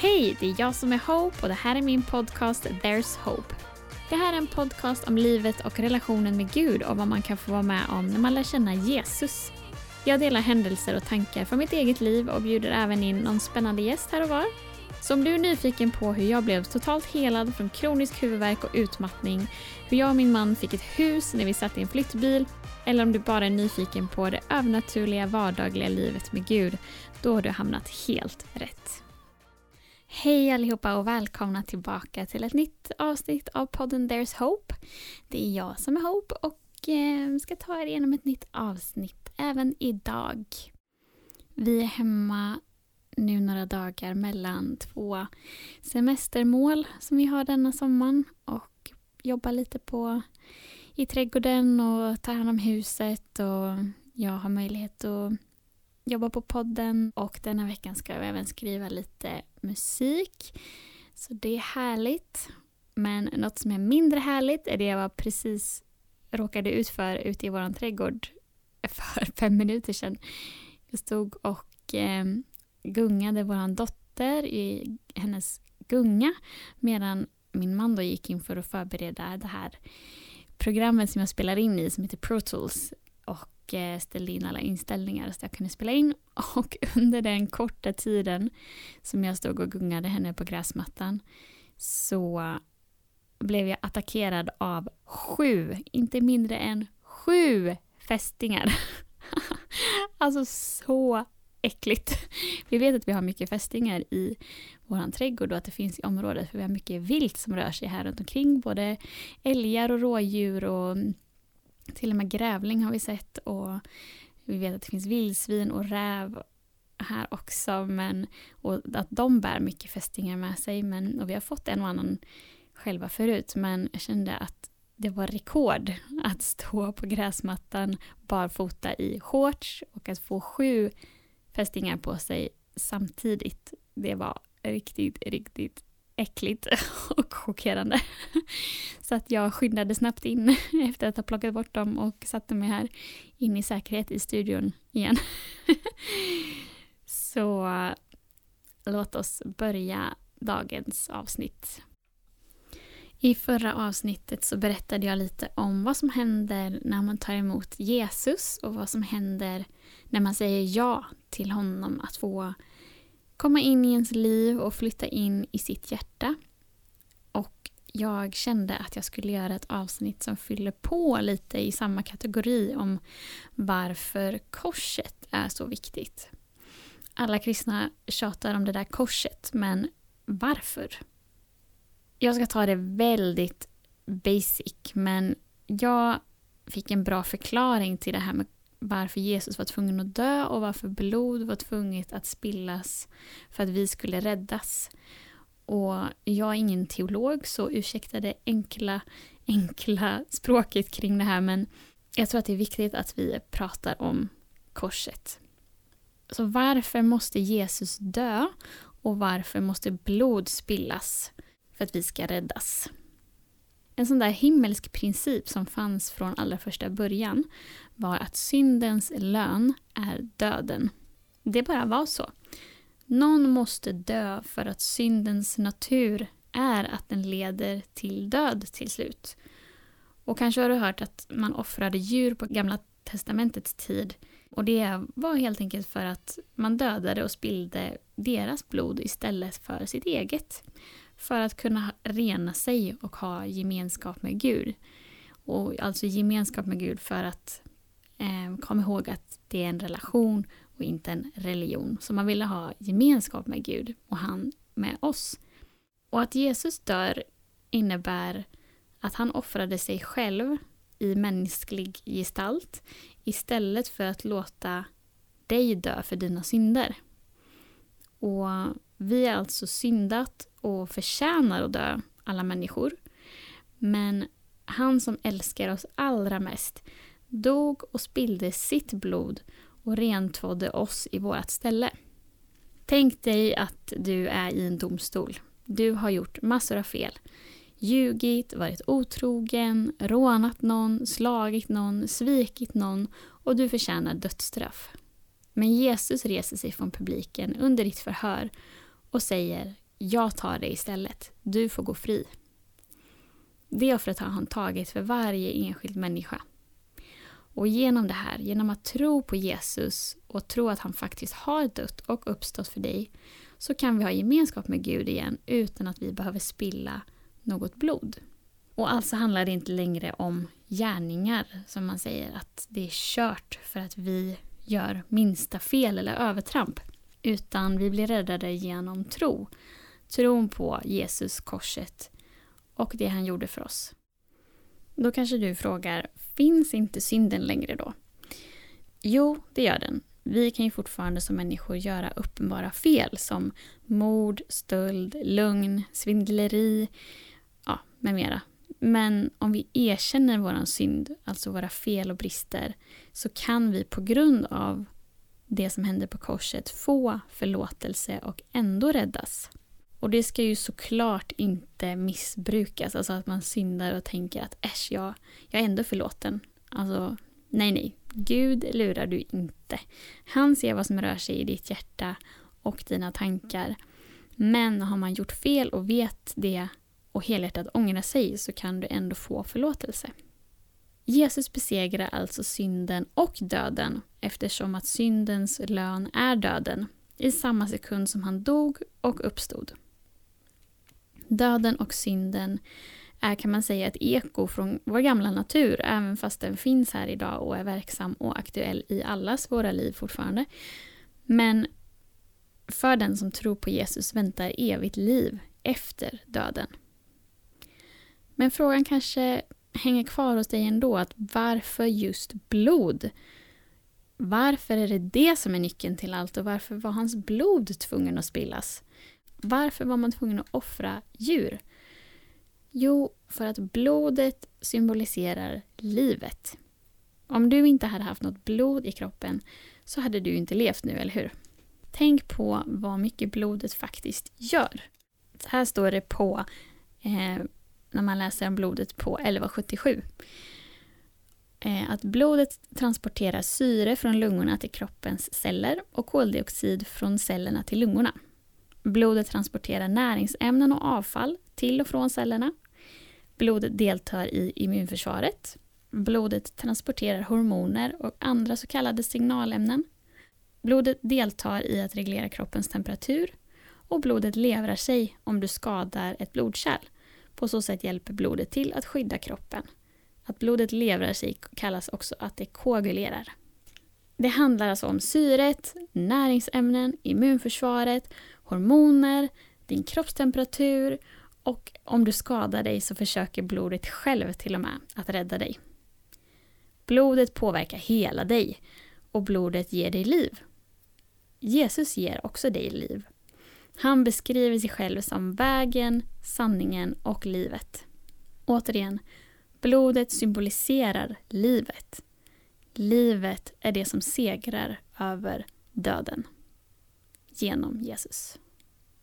Hej, det är jag som är Hope och det här är min podcast There's Hope. Det här är en podcast om livet och relationen med Gud och vad man kan få vara med om när man lär känna Jesus. Jag delar händelser och tankar från mitt eget liv och bjuder även in någon spännande gäst här och var. Så om du är nyfiken på hur jag blev totalt helad från kronisk huvudvärk och utmattning, hur jag och min man fick ett hus när vi satt i en flyttbil, eller om du bara är nyfiken på det övernaturliga vardagliga livet med Gud, då har du hamnat helt rätt. Hej allihopa och välkomna tillbaka till ett nytt avsnitt av podden There's Hope. Det är jag som är Hope och eh, ska ta er igenom ett nytt avsnitt även idag. Vi är hemma nu några dagar mellan två semestermål som vi har denna sommaren och jobbar lite på i trädgården och tar hand om huset och jag har möjlighet att jobba på podden och denna veckan ska jag även skriva lite musik. Så det är härligt. Men något som är mindre härligt är det jag precis råkade ut för ute i vår trädgård för fem minuter sedan. Jag stod och eh, gungade vår dotter i hennes gunga medan min man då gick in för att förbereda det här programmet som jag spelar in i som heter Pro Tools och och ställde in alla inställningar så jag kunde spela in och under den korta tiden som jag stod och gungade henne på gräsmattan så blev jag attackerad av sju, inte mindre än sju fästingar. alltså så äckligt. Vi vet att vi har mycket fästingar i vår trädgård och att det finns i området för vi har mycket vilt som rör sig här runt omkring. Både älgar och rådjur och till och med grävling har vi sett och vi vet att det finns vildsvin och räv här också men, och att de bär mycket fästingar med sig. Men, och vi har fått en och annan själva förut men jag kände att det var rekord att stå på gräsmattan barfota i shorts och att få sju fästingar på sig samtidigt. Det var riktigt, riktigt äckligt och chockerande. Så att jag skyndade snabbt in efter att ha plockat bort dem och satte mig här in i säkerhet i studion igen. Så låt oss börja dagens avsnitt. I förra avsnittet så berättade jag lite om vad som händer när man tar emot Jesus och vad som händer när man säger ja till honom att få komma in i ens liv och flytta in i sitt hjärta. Och jag kände att jag skulle göra ett avsnitt som fyller på lite i samma kategori om varför korset är så viktigt. Alla kristna tjatar om det där korset, men varför? Jag ska ta det väldigt basic, men jag fick en bra förklaring till det här med varför Jesus var tvungen att dö och varför blod var tvunget att spillas för att vi skulle räddas. Och jag är ingen teolog så ursäkta det enkla, enkla språket kring det här men jag tror att det är viktigt att vi pratar om korset. Så varför måste Jesus dö och varför måste blod spillas för att vi ska räddas? En sån där himmelsk princip som fanns från allra första början var att syndens lön är döden. Det bara var så. Någon måste dö för att syndens natur är att den leder till död till slut. Och kanske har du hört att man offrade djur på Gamla Testamentets tid. Och det var helt enkelt för att man dödade och spillde deras blod istället för sitt eget för att kunna rena sig och ha gemenskap med Gud. Och alltså gemenskap med Gud för att eh, komma ihåg att det är en relation och inte en religion. Så man ville ha gemenskap med Gud och han med oss. Och att Jesus dör innebär att han offrade sig själv i mänsklig gestalt istället för att låta dig dö för dina synder. Och vi är alltså syndat och förtjänar att dö, alla människor. Men han som älskar oss allra mest dog och spillde sitt blod och rentvådde oss i vårt ställe. Tänk dig att du är i en domstol. Du har gjort massor av fel. Ljugit, varit otrogen, rånat någon, slagit någon, svikit någon och du förtjänar dödsstraff. Men Jesus reser sig från publiken under ditt förhör och säger jag tar det istället. Du får gå fri. Det offret har han tagit för varje enskild människa. Och genom det här, genom att tro på Jesus och tro att han faktiskt har dött och uppstått för dig, så kan vi ha gemenskap med Gud igen utan att vi behöver spilla något blod. Och alltså handlar det inte längre om gärningar, som man säger, att det är kört för att vi gör minsta fel eller övertramp. Utan vi blir räddade genom tro. Tron på Jesus, korset och det han gjorde för oss. Då kanske du frågar, finns inte synden längre då? Jo, det gör den. Vi kan ju fortfarande som människor göra uppenbara fel som mord, stöld, lögn, svindleri, ja, med mera. Men om vi erkänner vår synd, alltså våra fel och brister, så kan vi på grund av det som hände på korset få förlåtelse och ändå räddas. Och det ska ju såklart inte missbrukas, alltså att man syndar och tänker att äsch, jag, jag är ändå förlåten. Alltså, nej, nej. Gud lurar du inte. Han ser vad som rör sig i ditt hjärta och dina tankar. Men har man gjort fel och vet det och helhjärtat ångrar sig så kan du ändå få förlåtelse. Jesus besegrar alltså synden och döden eftersom att syndens lön är döden i samma sekund som han dog och uppstod. Döden och synden är kan man säga ett eko från vår gamla natur, även fast den finns här idag och är verksam och aktuell i allas våra liv fortfarande. Men för den som tror på Jesus väntar evigt liv efter döden. Men frågan kanske hänger kvar hos dig ändå, att varför just blod? Varför är det det som är nyckeln till allt och varför var hans blod tvungen att spillas? Varför var man tvungen att offra djur? Jo, för att blodet symboliserar livet. Om du inte hade haft något blod i kroppen så hade du inte levt nu, eller hur? Tänk på vad mycket blodet faktiskt gör. Här står det på eh, när man läser om blodet på 1177. Eh, att blodet transporterar syre från lungorna till kroppens celler och koldioxid från cellerna till lungorna. Blodet transporterar näringsämnen och avfall till och från cellerna. Blodet deltar i immunförsvaret. Blodet transporterar hormoner och andra så kallade signalämnen. Blodet deltar i att reglera kroppens temperatur och blodet levrar sig om du skadar ett blodkärl. På så sätt hjälper blodet till att skydda kroppen. Att blodet levrar sig kallas också att det koagulerar. Det handlar alltså om syret, näringsämnen, immunförsvaret, hormoner, din kroppstemperatur och om du skadar dig så försöker blodet själv till och med att rädda dig. Blodet påverkar hela dig och blodet ger dig liv. Jesus ger också dig liv. Han beskriver sig själv som vägen, sanningen och livet. Återigen, blodet symboliserar livet. Livet är det som segrar över döden genom Jesus.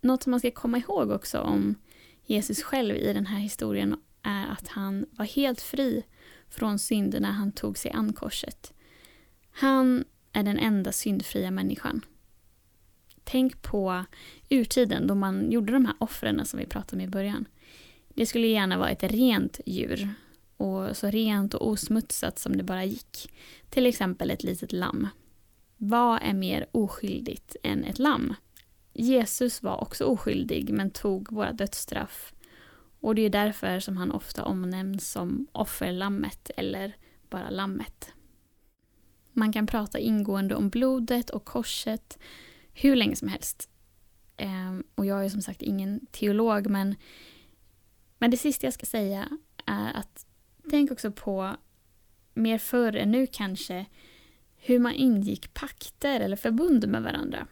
Något som man ska komma ihåg också om Jesus själv i den här historien är att han var helt fri från synd när han tog sig an korset. Han är den enda syndfria människan. Tänk på urtiden då man gjorde de här offren som vi pratade om i början. Det skulle gärna vara ett rent djur och så rent och osmutsat som det bara gick. Till exempel ett litet lamm. Vad är mer oskyldigt än ett lamm? Jesus var också oskyldig men tog våra dödsstraff. Och det är därför som han ofta omnämns som offerlammet eller bara lammet. Man kan prata ingående om blodet och korset hur länge som helst. Eh, och jag är som sagt ingen teolog men, men det sista jag ska säga är att tänk också på mer förr än nu kanske hur man ingick pakter eller förbund med varandra.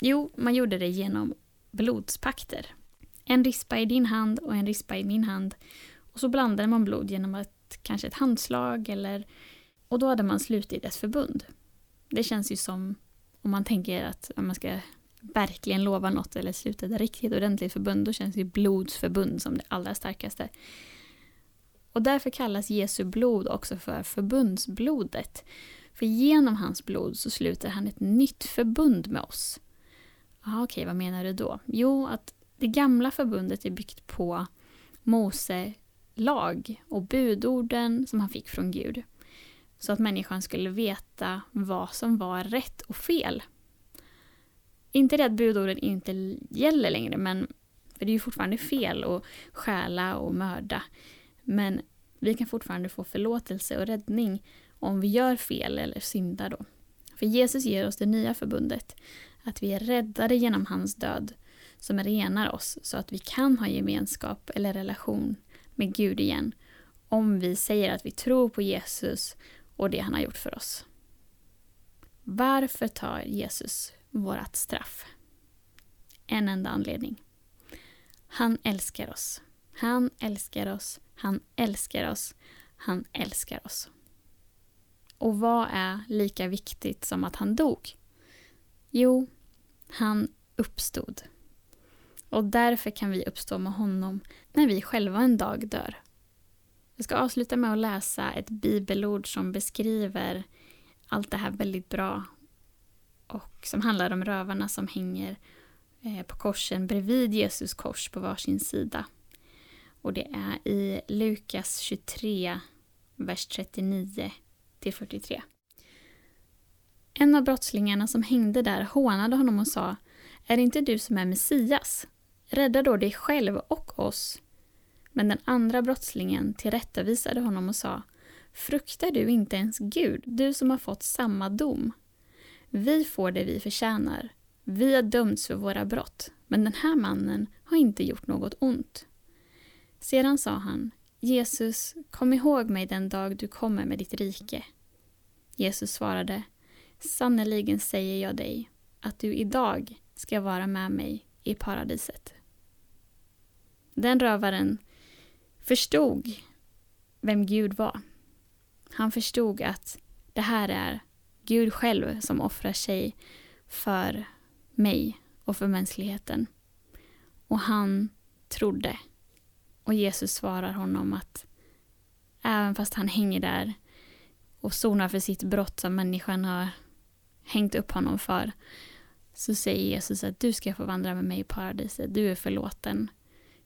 Jo, man gjorde det genom blodspakter. En rispa i din hand och en rispa i min hand. Och så blandade man blod genom att, kanske ett handslag eller... Och då hade man slutit ett förbund. Det känns ju som om man tänker att man ska verkligen lova något eller sluta ett riktigt ordentligt förbund, då känns ju blodsförbund som det allra starkaste. Och därför kallas Jesu blod också för förbundsblodet. För genom hans blod så sluter han ett nytt förbund med oss. Aha, okej, vad menar du då? Jo, att Det gamla förbundet är byggt på Mose lag och budorden som han fick från Gud. Så att människan skulle veta vad som var rätt och fel. Inte det att budorden inte gäller längre, men för det är ju fortfarande fel att stjäla och mörda. Men vi kan fortfarande få förlåtelse och räddning om vi gör fel eller syndar då. För Jesus ger oss det nya förbundet, att vi är räddade genom hans död som renar oss så att vi kan ha gemenskap eller relation med Gud igen om vi säger att vi tror på Jesus och det han har gjort för oss. Varför tar Jesus vårt straff? En enda anledning. Han älskar oss. Han älskar oss. Han älskar oss. Han älskar oss. Och vad är lika viktigt som att han dog? Jo, han uppstod. Och därför kan vi uppstå med honom när vi själva en dag dör. Jag ska avsluta med att läsa ett bibelord som beskriver allt det här väldigt bra och som handlar om rövarna som hänger eh, på korsen bredvid Jesus kors på varsin sida. Och det är i Lukas 23, vers 39 till 43. En av brottslingarna som hängde där hånade honom och sa Är det inte du som är Messias? Rädda då dig själv och oss. Men den andra brottslingen tillrättavisade honom och sa Fruktar du inte ens Gud, du som har fått samma dom? Vi får det vi förtjänar. Vi har dömts för våra brott, men den här mannen har inte gjort något ont. Sedan sa han Jesus, kom ihåg mig den dag du kommer med ditt rike. Jesus svarade Sannerligen säger jag dig att du idag ska vara med mig i paradiset. Den rövaren förstod vem Gud var. Han förstod att det här är Gud själv som offrar sig för mig och för mänskligheten. Och han trodde. Och Jesus svarar honom att även fast han hänger där och sonar för sitt brott som människan har hängt upp honom för så säger Jesus att du ska få vandra med mig i paradiset. Du är förlåten.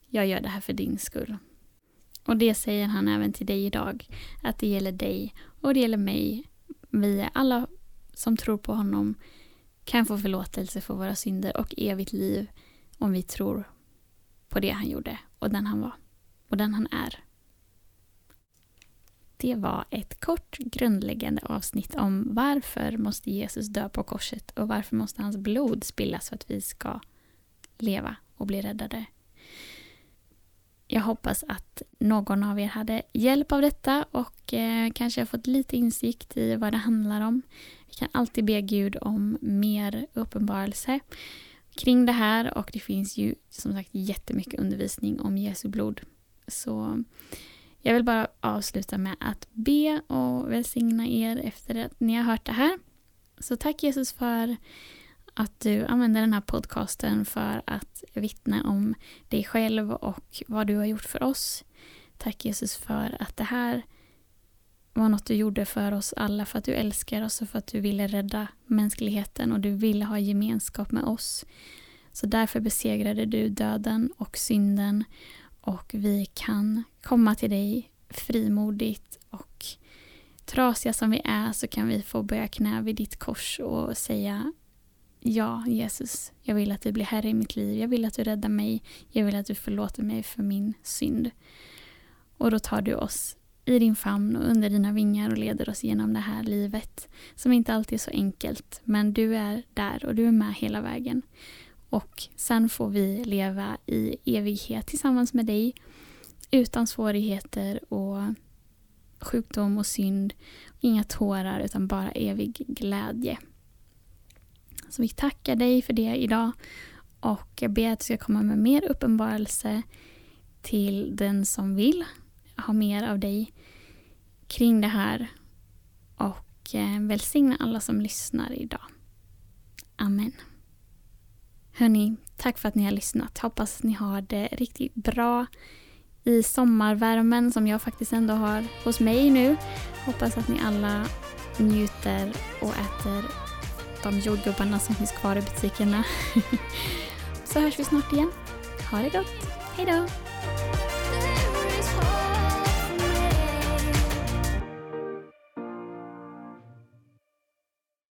Jag gör det här för din skull. Och det säger han även till dig idag. Att det gäller dig och det gäller mig. Vi är alla som tror på honom kan få förlåtelse för våra synder och evigt liv om vi tror på det han gjorde och den han var och den han är. Det var ett kort grundläggande avsnitt om varför måste Jesus dö på korset och varför måste hans blod spillas för att vi ska leva och bli räddade. Jag hoppas att någon av er hade hjälp av detta och eh, kanske har fått lite insikt i vad det handlar om. Vi kan alltid be Gud om mer uppenbarelse kring det här och det finns ju som sagt jättemycket undervisning om Jesu blod. Så jag vill bara avsluta med att be och välsigna er efter att ni har hört det här. Så tack Jesus för att du använder den här podcasten för att vittna om dig själv och vad du har gjort för oss. Tack Jesus för att det här var något du gjorde för oss alla, för att du älskar oss och för att du ville rädda mänskligheten och du ville ha gemenskap med oss. Så därför besegrade du döden och synden och vi kan komma till dig frimodigt och trasiga som vi är så kan vi få böja knä vid ditt kors och säga Ja, Jesus, jag vill att du blir Herre i mitt liv. Jag vill att du räddar mig. Jag vill att du förlåter mig för min synd. Och då tar du oss i din famn och under dina vingar och leder oss genom det här livet som inte alltid är så enkelt. Men du är där och du är med hela vägen. Och sen får vi leva i evighet tillsammans med dig utan svårigheter och sjukdom och synd. Inga tårar utan bara evig glädje. Så vi tackar dig för det idag och jag ber att du ska komma med mer uppenbarelse till den som vill ha mer av dig kring det här och eh, välsigna alla som lyssnar idag. Amen. Hörni, tack för att ni har lyssnat. Hoppas ni har det riktigt bra i sommarvärmen som jag faktiskt ändå har hos mig nu. Hoppas att ni alla njuter och äter de jordgubbarna som finns kvar i butikerna. Så hörs vi snart igen. Ha det gott. Hej då!